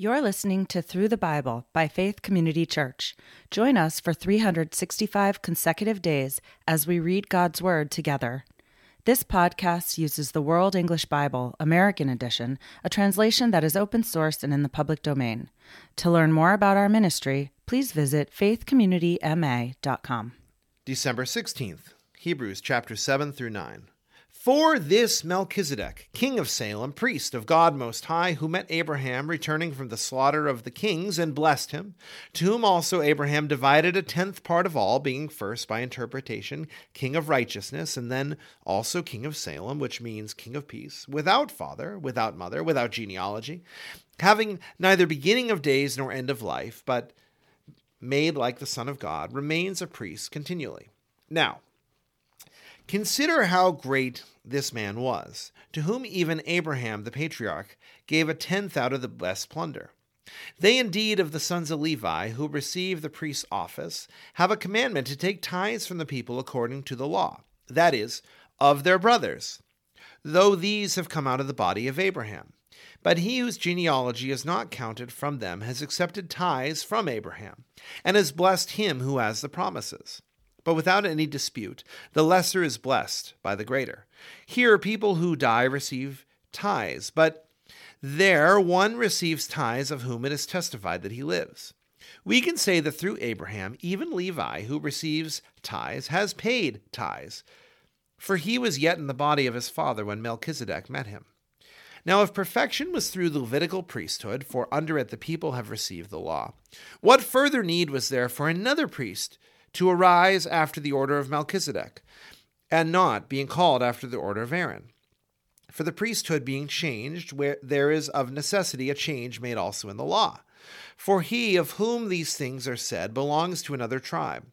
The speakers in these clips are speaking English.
You're listening to Through the Bible by Faith Community Church. Join us for 365 consecutive days as we read God's Word together. This podcast uses the World English Bible, American Edition, a translation that is open source and in the public domain. To learn more about our ministry, please visit faithcommunityma.com. December 16th, Hebrews chapter 7 through 9. For this Melchizedek, king of Salem, priest of God Most High, who met Abraham returning from the slaughter of the kings and blessed him, to whom also Abraham divided a tenth part of all, being first by interpretation king of righteousness, and then also king of Salem, which means king of peace, without father, without mother, without genealogy, having neither beginning of days nor end of life, but made like the Son of God, remains a priest continually. Now, Consider how great this man was, to whom even Abraham the patriarch gave a tenth out of the best plunder. They indeed of the sons of Levi, who receive the priest's office, have a commandment to take tithes from the people according to the law, that is, of their brothers, though these have come out of the body of Abraham. But he whose genealogy is not counted from them has accepted tithes from Abraham, and has blessed him who has the promises. But without any dispute, the lesser is blessed by the greater. Here, people who die receive tithes, but there one receives tithes of whom it is testified that he lives. We can say that through Abraham, even Levi, who receives tithes, has paid tithes, for he was yet in the body of his father when Melchizedek met him. Now, if perfection was through the Levitical priesthood, for under it the people have received the law, what further need was there for another priest to arise after the order of Melchizedek, and not being called after the order of Aaron. For the priesthood being changed, where there is of necessity a change made also in the law. For he of whom these things are said belongs to another tribe,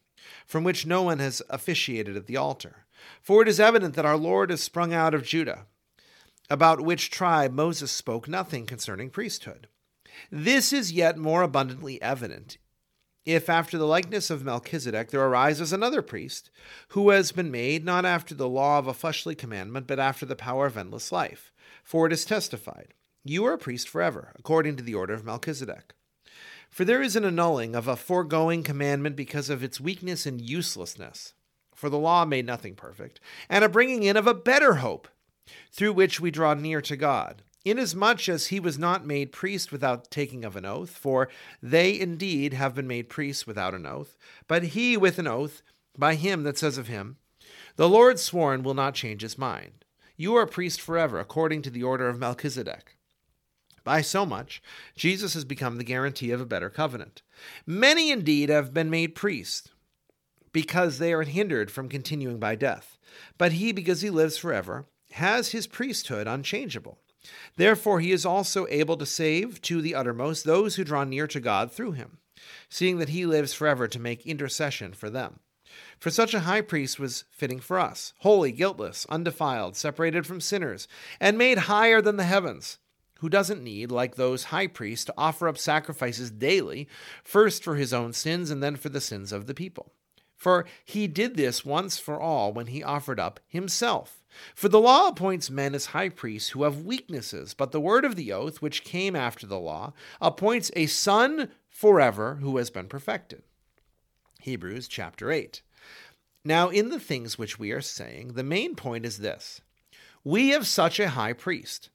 from which no one has officiated at the altar. For it is evident that our Lord is sprung out of Judah, about which tribe Moses spoke nothing concerning priesthood. This is yet more abundantly evident if after the likeness of Melchizedek there arises another priest, who has been made not after the law of a fleshly commandment, but after the power of endless life. For it is testified, You are a priest forever, according to the order of Melchizedek. For there is an annulling of a foregoing commandment because of its weakness and uselessness. For the law made nothing perfect, and a bringing in of a better hope, through which we draw near to God inasmuch as he was not made priest without taking of an oath, for they indeed have been made priests without an oath, but he with an oath, by him that says of him, The Lord sworn will not change his mind. You are a priest forever, according to the order of Melchizedek. By so much, Jesus has become the guarantee of a better covenant. Many indeed have been made priests, because they are hindered from continuing by death. But he, because he lives forever, has his priesthood unchangeable. Therefore, he is also able to save to the uttermost those who draw near to God through him, seeing that he lives forever to make intercession for them. For such a high priest was fitting for us, holy, guiltless, undefiled, separated from sinners, and made higher than the heavens, who doesn't need, like those high priests, to offer up sacrifices daily, first for his own sins and then for the sins of the people. For he did this once for all when he offered up himself for the law appoints men as high priests who have weaknesses, but the word of the oath, which came after the law, appoints a son forever who has been perfected. Hebrews chapter 8. Now, in the things which we are saying, the main point is this We have such a high priest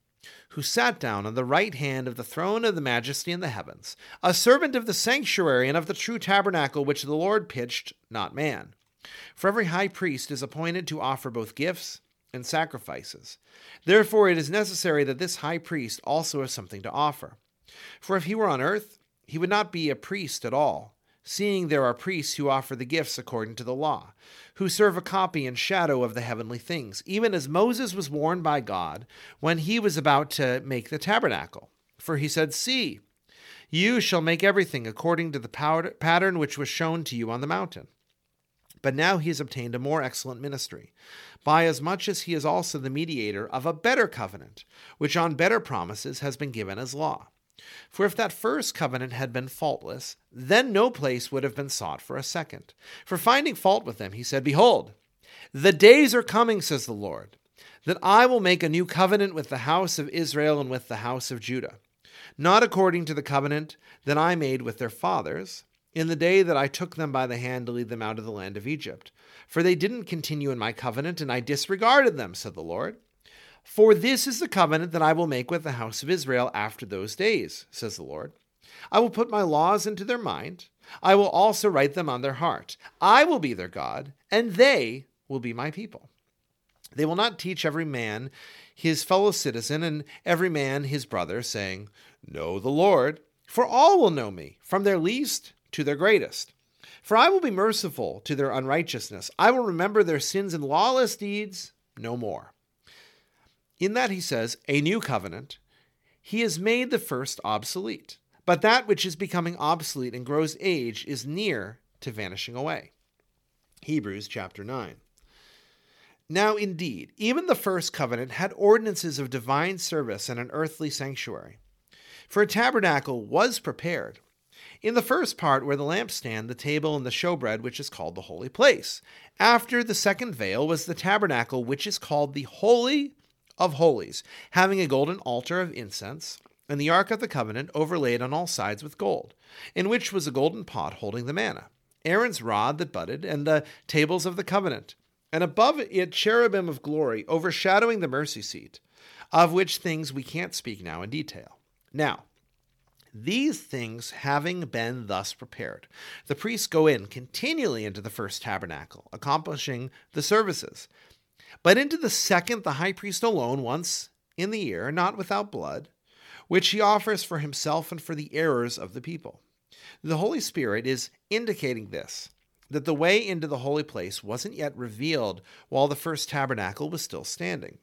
who sat down on the right hand of the throne of the majesty in the heavens, a servant of the sanctuary and of the true tabernacle which the Lord pitched, not man. For every high priest is appointed to offer both gifts and sacrifices. Therefore, it is necessary that this high priest also have something to offer. For if he were on earth, he would not be a priest at all, seeing there are priests who offer the gifts according to the law, who serve a copy and shadow of the heavenly things, even as Moses was warned by God when he was about to make the tabernacle. For he said, See, you shall make everything according to the pattern which was shown to you on the mountain. But now he has obtained a more excellent ministry, by as much as he is also the mediator of a better covenant, which on better promises has been given as law. For if that first covenant had been faultless, then no place would have been sought for a second. For finding fault with them, he said, Behold, the days are coming, says the Lord, that I will make a new covenant with the house of Israel and with the house of Judah not according to the covenant that I made with their fathers in the day that I took them by the hand to lead them out of the land of Egypt. For they didn't continue in my covenant, and I disregarded them, said the Lord. For this is the covenant that I will make with the house of Israel after those days, says the Lord. I will put my laws into their mind. I will also write them on their heart. I will be their God, and they will be my people. They will not teach every man his fellow citizen and every man his brother, saying, Know the Lord, for all will know me, from their least to their greatest. For I will be merciful to their unrighteousness. I will remember their sins and lawless deeds no more. In that he says, a new covenant, he has made the first obsolete. But that which is becoming obsolete and grows age is near to vanishing away. Hebrews chapter 9. Now, indeed, even the first covenant had ordinances of divine service and an earthly sanctuary. For a tabernacle was prepared. In the first part were the lampstand, the table, and the showbread, which is called the holy place. After the second veil was the tabernacle, which is called the Holy of Holies, having a golden altar of incense, and the ark of the covenant overlaid on all sides with gold, in which was a golden pot holding the manna, Aaron's rod that budded, and the tables of the covenant, and above it cherubim of glory overshadowing the mercy seat, of which things we can't speak now in detail. Now, these things having been thus prepared, the priests go in continually into the first tabernacle, accomplishing the services. But into the second, the high priest alone, once in the year, not without blood, which he offers for himself and for the errors of the people. The Holy Spirit is indicating this that the way into the holy place wasn't yet revealed while the first tabernacle was still standing.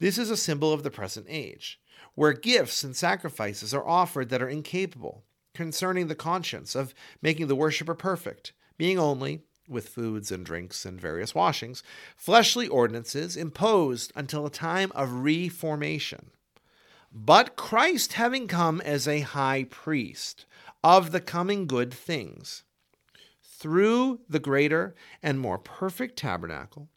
This is a symbol of the present age where gifts and sacrifices are offered that are incapable concerning the conscience of making the worshiper perfect, being only, with foods and drinks and various washings, fleshly ordinances imposed until a time of reformation. But Christ having come as a high priest of the coming good things, through the greater and more perfect tabernacle,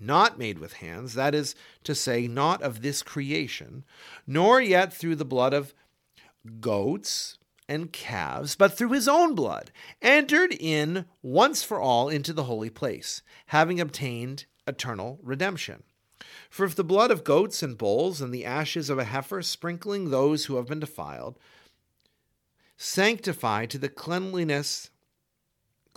not made with hands, that is to say, not of this creation, nor yet through the blood of goats and calves, but through his own blood, entered in once for all into the holy place, having obtained eternal redemption. For if the blood of goats and bulls and the ashes of a heifer, sprinkling those who have been defiled, sanctify to the cleanliness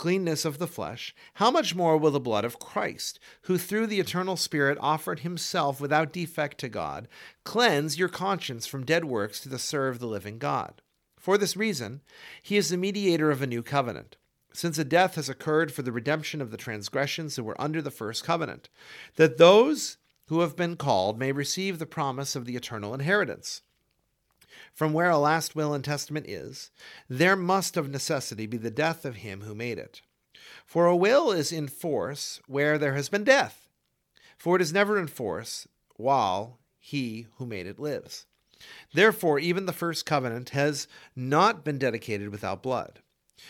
cleanness of the flesh, how much more will the blood of Christ, who through the eternal Spirit offered himself without defect to God, cleanse your conscience from dead works to the serve the living God? For this reason, he is the mediator of a new covenant, since a death has occurred for the redemption of the transgressions that were under the first covenant, that those who have been called may receive the promise of the eternal inheritance. From where a last will and testament is, there must of necessity be the death of him who made it. For a will is in force where there has been death, for it is never in force while he who made it lives. Therefore, even the first covenant has not been dedicated without blood.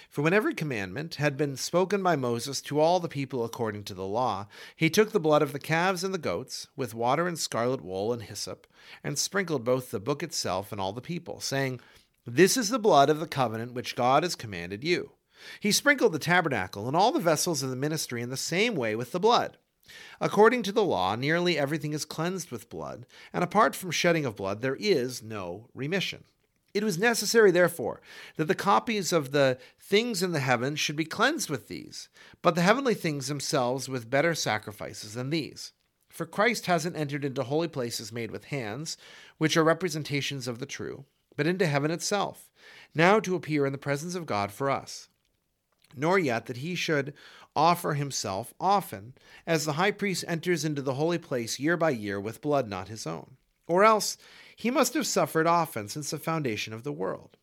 For when every commandment had been spoken by Moses to all the people according to the law, he took the blood of the calves and the goats, with water and scarlet wool and hyssop, and sprinkled both the book itself and all the people, saying, This is the blood of the covenant which God has commanded you. He sprinkled the tabernacle and all the vessels of the ministry in the same way with the blood. According to the law, nearly everything is cleansed with blood, and apart from shedding of blood, there is no remission. It was necessary, therefore, that the copies of the things in the heavens should be cleansed with these, but the heavenly things themselves with better sacrifices than these. For Christ hasn't entered into holy places made with hands, which are representations of the true, but into heaven itself, now to appear in the presence of God for us. Nor yet that he should offer himself often, as the high priest enters into the holy place year by year with blood not his own. Or else he must have suffered often since the foundation of the world.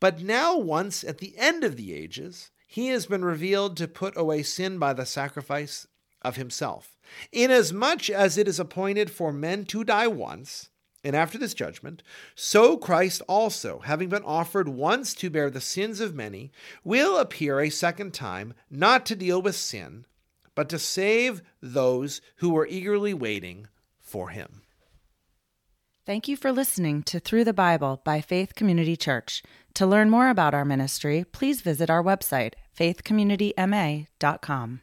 But now, once at the end of the ages, he has been revealed to put away sin by the sacrifice of himself, inasmuch as it is appointed for men to die once, and after this judgment, so Christ also, having been offered once to bear the sins of many, will appear a second time, not to deal with sin, but to save those who were eagerly waiting for him. Thank you for listening to Through the Bible by Faith Community Church. To learn more about our ministry, please visit our website, faithcommunityma.com.